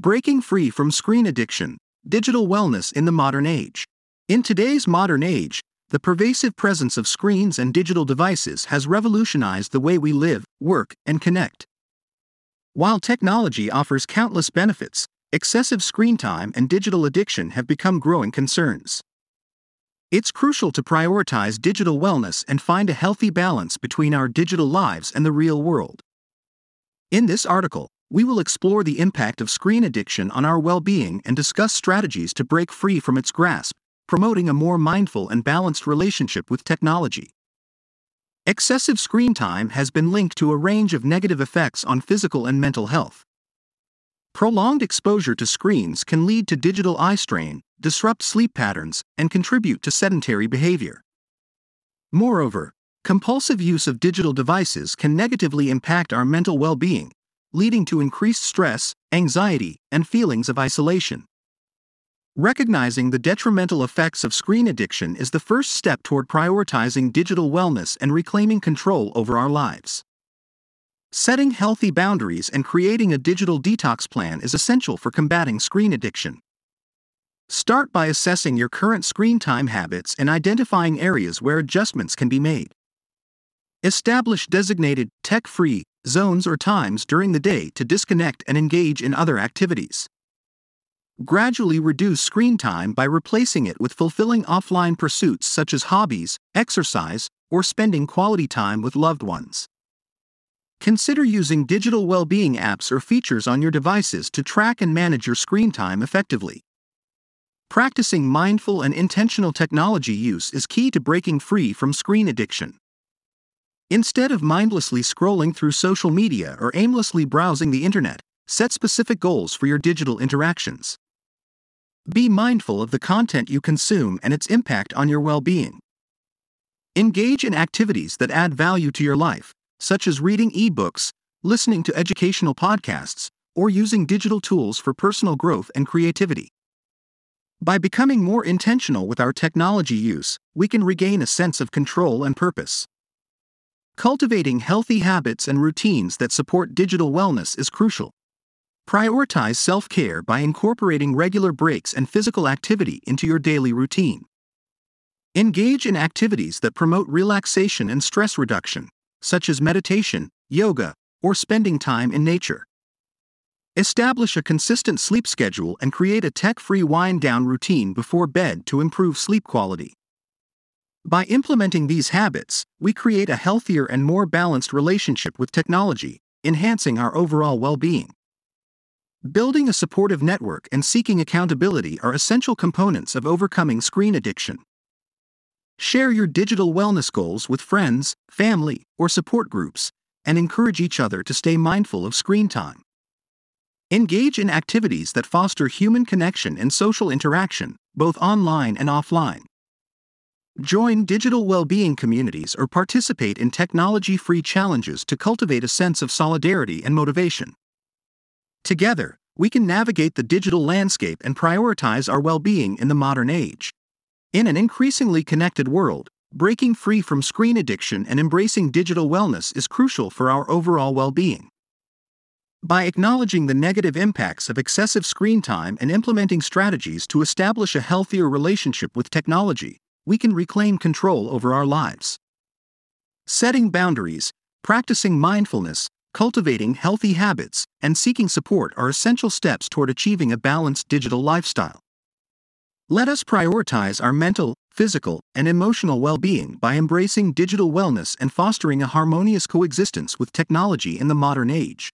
Breaking free from screen addiction, digital wellness in the modern age. In today's modern age, the pervasive presence of screens and digital devices has revolutionized the way we live, work, and connect. While technology offers countless benefits, excessive screen time and digital addiction have become growing concerns. It's crucial to prioritize digital wellness and find a healthy balance between our digital lives and the real world. In this article, we will explore the impact of screen addiction on our well being and discuss strategies to break free from its grasp, promoting a more mindful and balanced relationship with technology. Excessive screen time has been linked to a range of negative effects on physical and mental health. Prolonged exposure to screens can lead to digital eye strain, disrupt sleep patterns, and contribute to sedentary behavior. Moreover, compulsive use of digital devices can negatively impact our mental well being, leading to increased stress, anxiety, and feelings of isolation. Recognizing the detrimental effects of screen addiction is the first step toward prioritizing digital wellness and reclaiming control over our lives. Setting healthy boundaries and creating a digital detox plan is essential for combating screen addiction. Start by assessing your current screen time habits and identifying areas where adjustments can be made. Establish designated, tech free zones or times during the day to disconnect and engage in other activities. Gradually reduce screen time by replacing it with fulfilling offline pursuits such as hobbies, exercise, or spending quality time with loved ones. Consider using digital well being apps or features on your devices to track and manage your screen time effectively. Practicing mindful and intentional technology use is key to breaking free from screen addiction. Instead of mindlessly scrolling through social media or aimlessly browsing the internet, set specific goals for your digital interactions. Be mindful of the content you consume and its impact on your well being. Engage in activities that add value to your life, such as reading ebooks, listening to educational podcasts, or using digital tools for personal growth and creativity. By becoming more intentional with our technology use, we can regain a sense of control and purpose. Cultivating healthy habits and routines that support digital wellness is crucial. Prioritize self care by incorporating regular breaks and physical activity into your daily routine. Engage in activities that promote relaxation and stress reduction, such as meditation, yoga, or spending time in nature. Establish a consistent sleep schedule and create a tech free wind down routine before bed to improve sleep quality. By implementing these habits, we create a healthier and more balanced relationship with technology, enhancing our overall well being. Building a supportive network and seeking accountability are essential components of overcoming screen addiction. Share your digital wellness goals with friends, family, or support groups, and encourage each other to stay mindful of screen time. Engage in activities that foster human connection and social interaction, both online and offline. Join digital well-being communities or participate in technology-free challenges to cultivate a sense of solidarity and motivation. Together, we can navigate the digital landscape and prioritize our well-being in the modern age. In an increasingly connected world, breaking free from screen addiction and embracing digital wellness is crucial for our overall well-being. By acknowledging the negative impacts of excessive screen time and implementing strategies to establish a healthier relationship with technology, we can reclaim control over our lives. Setting boundaries, practicing mindfulness, cultivating healthy habits, and seeking support are essential steps toward achieving a balanced digital lifestyle. Let us prioritize our mental, physical, and emotional well being by embracing digital wellness and fostering a harmonious coexistence with technology in the modern age.